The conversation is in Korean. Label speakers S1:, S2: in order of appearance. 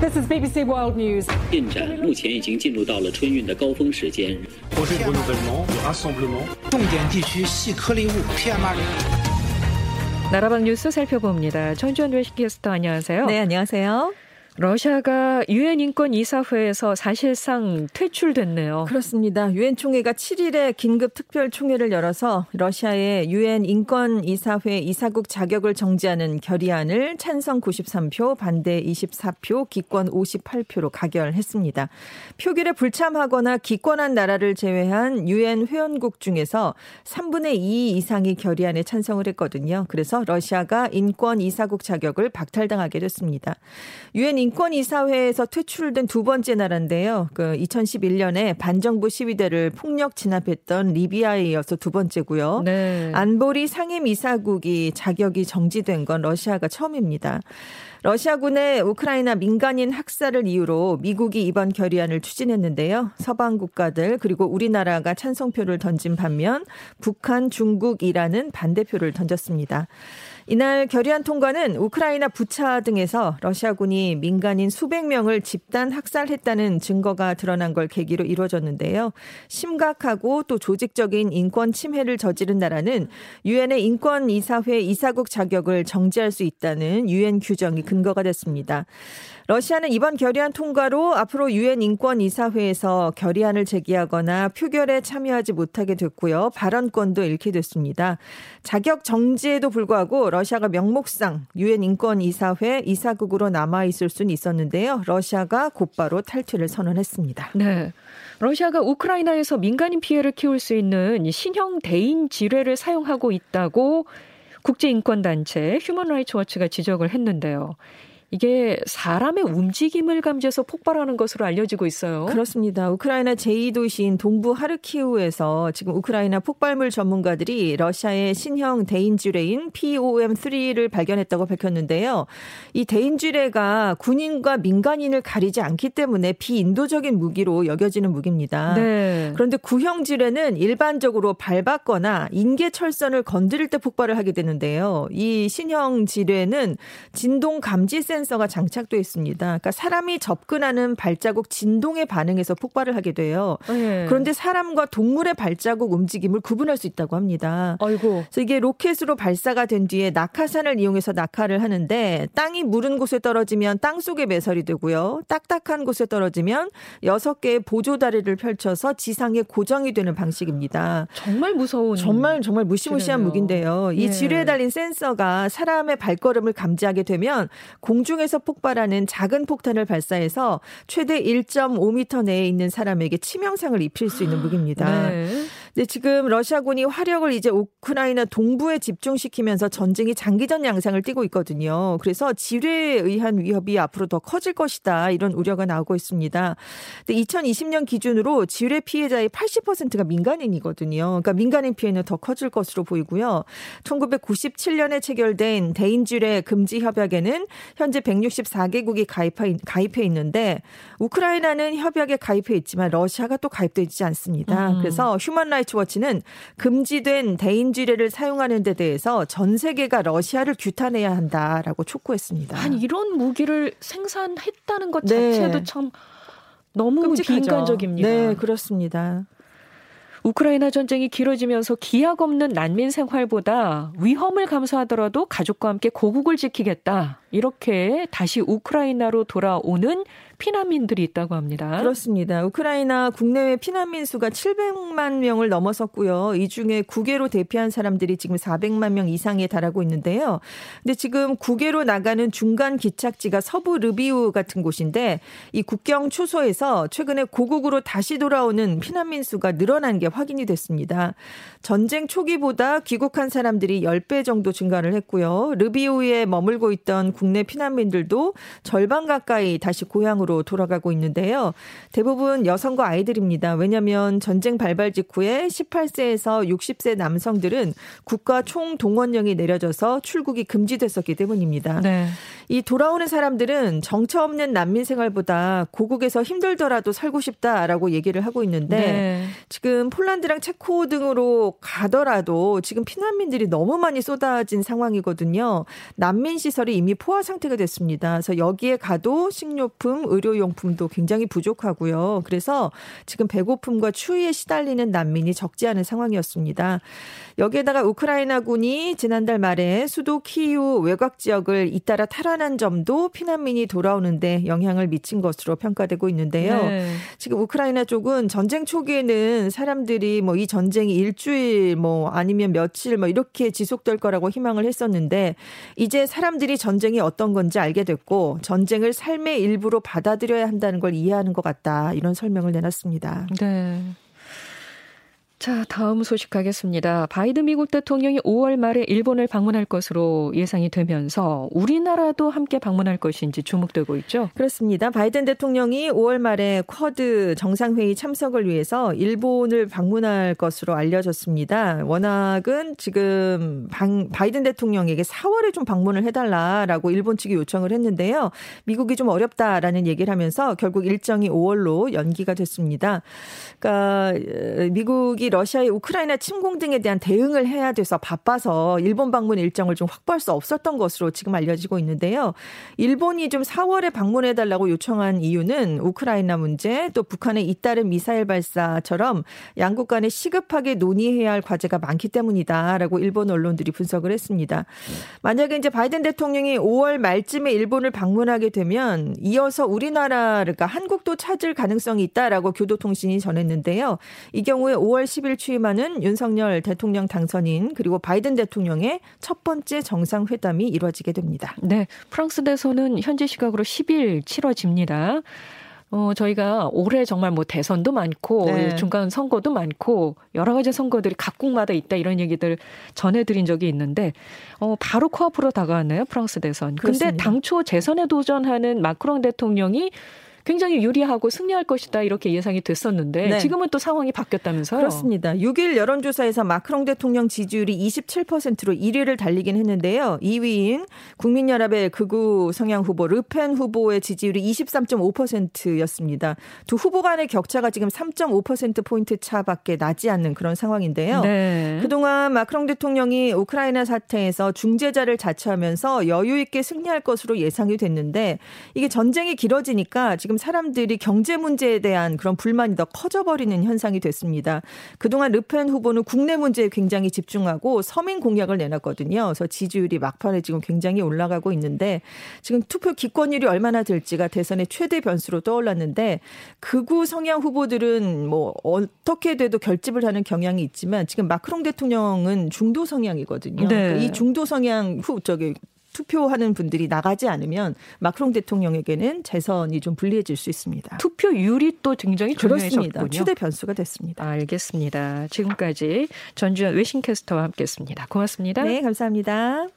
S1: This is BBC World News.
S2: 进展目前已经进入到了春运的高峰时间。
S3: projet de renouvellement, de rassemblement.
S4: 重点地区细颗粒物 PM2.5。
S5: 나라방 뉴스 살펴봅니다. 전주현 외신캐스터 안녕하세요.
S6: 네, 안녕하세요.
S5: 러시아가 유엔 인권 이사회에서 사실상 퇴출됐네요.
S6: 그렇습니다. 유엔 총회가 7일에 긴급 특별 총회를 열어서 러시아의 유엔 인권 이사회 이사국 자격을 정지하는 결의안을 찬성 93표, 반대 24표, 기권 58표로 가결했습니다. 표결에 불참하거나 기권한 나라를 제외한 유엔 회원국 중에서 3분의 2 이상이 결의안에 찬성을 했거든요. 그래서 러시아가 인권 이사국 자격을 박탈당하게 됐습니다. 유엔 인권이사회에서 퇴출된 두 번째 나라인데요. 그 2011년에 반정부 시위대를 폭력 진압했던 리비아에 이어서 두 번째고요.
S5: 네.
S6: 안보리 상임이사국이 자격이 정지된 건 러시아가 처음입니다. 러시아군의 우크라이나 민간인 학살을 이유로 미국이 이번 결의안을 추진했는데요. 서방 국가들 그리고 우리나라가 찬성표를 던진 반면 북한, 중국, 이란은 반대표를 던졌습니다. 이날 결의안 통과는 우크라이나 부차 등에서 러시아군이 민간인 수백 명을 집단 학살했다는 증거가 드러난 걸 계기로 이루어졌는데요. 심각하고 또 조직적인 인권 침해를 저지른 나라는 유엔의 인권 이사회 이사국 자격을 정지할 수 있다는 유엔 규정이 근거가 됐습니다. 러시아는 이번 결의안 통과로 앞으로 유엔 인권 이사회에서 결의안을 제기하거나 표결에 참여하지 못하게 됐고요. 발언권도 잃게 됐습니다. 자격 정지에도 불구하고 러시아가 명목상 유엔 인권 이사회 이사국으로 남아 있을 수는 있었는데요. 러시아가 곧바로 탈퇴를 선언했습니다.
S5: 네. 러시아가 우크라이나에서 민간인 피해를 키울 수 있는 신형 대인 지뢰를 사용하고 있다고 국제인권단체 휴먼 라이츠 워치가 지적을 했는데요. 이게 사람의 움직임을 감지해서 폭발하는 것으로 알려지고 있어요.
S6: 그렇습니다. 우크라이나 제2도시인 동부 하르키우에서 지금 우크라이나 폭발물 전문가들이 러시아의 신형 대인지뢰인 POM3를 발견했다고 밝혔는데요. 이 대인지뢰가 군인과 민간인을 가리지 않기 때문에 비인도적인 무기로 여겨지는 무기입니다.
S5: 네.
S6: 그런데 구형 지뢰는 일반적으로 밟았거나 인계 철선을 건드릴 때 폭발을 하게 되는데요. 이 신형 지뢰는 진동 감지 센 서가 장착돼 있습니다. 그러니까 사람이 접근하는 발자국 진동에 반응해서 폭발을 하게 돼요.
S5: 네.
S6: 그런데 사람과 동물의 발자국 움직임을 구분할 수 있다고 합니다.
S5: 아이고.
S6: 그래서 이게 로켓으로 발사가 된 뒤에 낙하산을 이용해서 낙하를 하는데 땅이 무른 곳에 떨어지면 땅 속에 매설이 되고요. 딱딱한 곳에 떨어지면 여섯 개의 보조 다리를 펼쳐서 지상에 고정이 되는 방식입니다.
S5: 정말 무서운.
S6: 정말 정말 무시무시한
S5: 지뢰네요.
S6: 무기인데요. 이
S5: 예.
S6: 지뢰에 달린 센서가 사람의 발걸음을 감지하게 되면 공 중에서 폭발하는 작은 폭탄을 발사해서 최대 1.5m 내에 있는 사람에게 치명상을 입힐 수 있는 무기입니다.
S5: 네.
S6: 근데 지금 러시아군이 화력을 이제 우크라이나 동부에 집중시키면서 전쟁이 장기전 양상을 띠고 있거든요. 그래서 지뢰에 의한 위협이 앞으로 더 커질 것이다. 이런 우려가 나오고 있습니다. 근데 2020년 기준으로 지뢰 피해자의 80%가 민간인이거든요. 그러니까 민간인 피해는 더 커질 것으로 보이고요. 1997년에 체결된 대인지뢰 금지 협약에는 현재 164개국이 가입해, 가입해 있는데 우크라이나는 협약에 가입해 있지만 러시아가 또 가입되지 않습니다.
S5: 음.
S6: 그래서 휴먼 라이츠 워치는 금지된 대인지뢰를 사용하는 데 대해서 전 세계가 러시아를 규탄해야 한다라고 촉구했습니다.
S5: 아니 이런 무기를 생산했다는 것
S6: 네.
S5: 자체도 참 너무
S6: 끔찍하죠.
S5: 비인간적입니다.
S6: 네, 그렇습니다.
S5: 우크라이나 전쟁이 길어지면서 기약 없는 난민 생활보다 위험을 감수하더라도 가족과 함께 고국을 지키겠다. 이렇게 다시 우크라이나로 돌아오는 피난민들이 있다고 합니다.
S6: 그렇습니다. 우크라이나 국내외 피난민 수가 700만 명을 넘어섰고요. 이 중에 국외로 대피한 사람들이 지금 400만 명 이상에 달하고 있는데요. 근데 지금 국외로 나가는 중간 기착지가 서부 르비우 같은 곳인데 이 국경 초소에서 최근에 고국으로 다시 돌아오는 피난민 수가 늘어난 게 확인이 됐습니다. 전쟁 초기보다 귀국한 사람들이 10배 정도 증가를 했고요. 르비우에 머물고 있던 국내 피난민들도 절반 가까이 다시 고향으로 돌아가고 있는데요. 대부분 여성과 아이들입니다. 왜냐하면 전쟁 발발 직후에 18세에서 60세 남성들은 국가 총동원령이 내려져서 출국이 금지됐었기 때문입니다.
S5: 네.
S6: 이 돌아오는 사람들은 정처 없는 난민 생활보다 고국에서 힘들더라도 살고 싶다라고 얘기를 하고 있는데
S5: 네.
S6: 지금 폴란드랑 체코 등으로 가더라도 지금 피난민들이 너무 많이 쏟아진 상황이거든요. 난민 시설이 이미 포화 상태가 됐습니다. 그래서 여기에 가도 식료품, 의료용품도 굉장히 부족하고요. 그래서 지금 배고픔과 추위에 시달리는 난민이 적지 않은 상황이었습니다. 여기에다가 우크라이나군이 지난달 말에 수도 키이우 외곽 지역을 잇따라 탈환한 점도 피난민이 돌아오는데 영향을 미친 것으로 평가되고 있는데요. 네. 지금 우크라이나 쪽은 전쟁 초기에는 사람들이 뭐 이 전쟁이 일주일 뭐 아니면 며칠 뭐 이렇게 지속될 거라고 희망을 했었는데 이제 사람들이 전쟁이 어떤 건지 알게 됐고 전쟁을 삶의 일부로 받아들여야 한다는 걸 이해하는 것 같다. 이런 설명을 내놨습니다.
S5: 네. 자, 다음 소식 가겠습니다. 바이든 미국 대통령이 5월 말에 일본을 방문할 것으로 예상이 되면서 우리나라도 함께 방문할 것인지 주목되고 있죠.
S6: 그렇습니다. 바이든 대통령이 5월 말에 쿼드 정상회의 참석을 위해서 일본을 방문할 것으로 알려졌습니다. 워낙은 지금 방, 바이든 대통령에게 4월에 좀 방문을 해달라라고 일본 측이 요청을 했는데요. 미국이 좀 어렵다라는 얘기를 하면서 결국 일정이 5월로 연기가 됐습니다. 그러니까 미국이 미국이 러시아의 우크라이나 침공 등에 대한 대응을 해야 돼서 바빠서 일본 방문 일정을 좀 확보할 수 없었던 것으로 지금 알려지고 있는데요. 일본이 좀 4월에 방문해 달라고 요청한 이유는 우크라이나 문제 또 북한의 잇따른 미사일 발사처럼 양국 간에 시급하게 논의해야 할 과제가 많기 때문이다라고 일본 언론들이 분석을 했습니다. 만약에 이제 바이든 대통령이 5월 말쯤에 일본을 방문하게 되면 이어서 우리나라 그러니까 한국도 찾을 가능성이 있다라고 교도통신이 전했는데요. 이 경우에 5월 10일 취임하는 윤석열 대통령 당선인 그리고 바이든 대통령의 첫 번째 정상회담이 이루어지게 됩니다.
S5: 네. 프랑스 대선은 현지 시각으로 10일 치러집니다. 어, 저희가 올해 정말 뭐 대선도 많고 네. 중간 선거도 많고 여러 가지 선거들이 각국마다 있다 이런 얘기들 전해드린 적이 있는데 어, 바로 코앞으로 다가왔네요 프랑스 대선. 그렇습니다. 근데 당초 재선에 도전하는 마크롱 대통령이 굉장히 유리하고 승리할 것이다 이렇게 예상이 됐었는데 네. 지금은 또 상황이 바뀌었다면서요?
S6: 그렇습니다. 6일 여론조사에서 마크롱 대통령 지지율이 27%로 1위를 달리긴 했는데요. 2위인 국민연합의 극우 성향 후보 르펜 후보의 지지율이 23.5%였습니다. 두 후보 간의 격차가 지금 3.5% 포인트 차밖에 나지 않는 그런 상황인데요. 네. 그동안 마크롱 대통령이 우크라이나 사태에서 중재자를 자처하면서 여유 있게 승리할 것으로 예상이 됐는데 이게 전쟁이 길어지니까 지금 지금 사람들이 경제 문제에 대한 그런 불만이 더 커져버리는 현상이 됐습니다. 그동안 르펜 후보는 국내 문제에 굉장히 집중하고 서민 공약을 내놨거든요. 그래서 지지율이 막판에 지금 굉장히 올라가고 있는데 지금 투표 기권율이 얼마나 될지가 대선의 최대 변수로 떠올랐는데 극우 성향 후보들은 뭐 어떻게 돼도 결집을 하는 경향이 있지만 지금 마크롱 대통령은 중도 성향이거든요. 네. 그러니까 이 중도 성향 후 저기 투표하는 분들이 나가지 않으면 마크롱 대통령에게는 재선이 좀 불리해질 수 있습니다.
S5: 투표율이 또 굉장히
S6: 중요해졌군요. 최대 변수가 됐습니다.
S5: 알겠습니다. 지금까지 전주현 외신캐스터와 함께했습니다. 고맙습니다.
S6: 네, 감사합니다.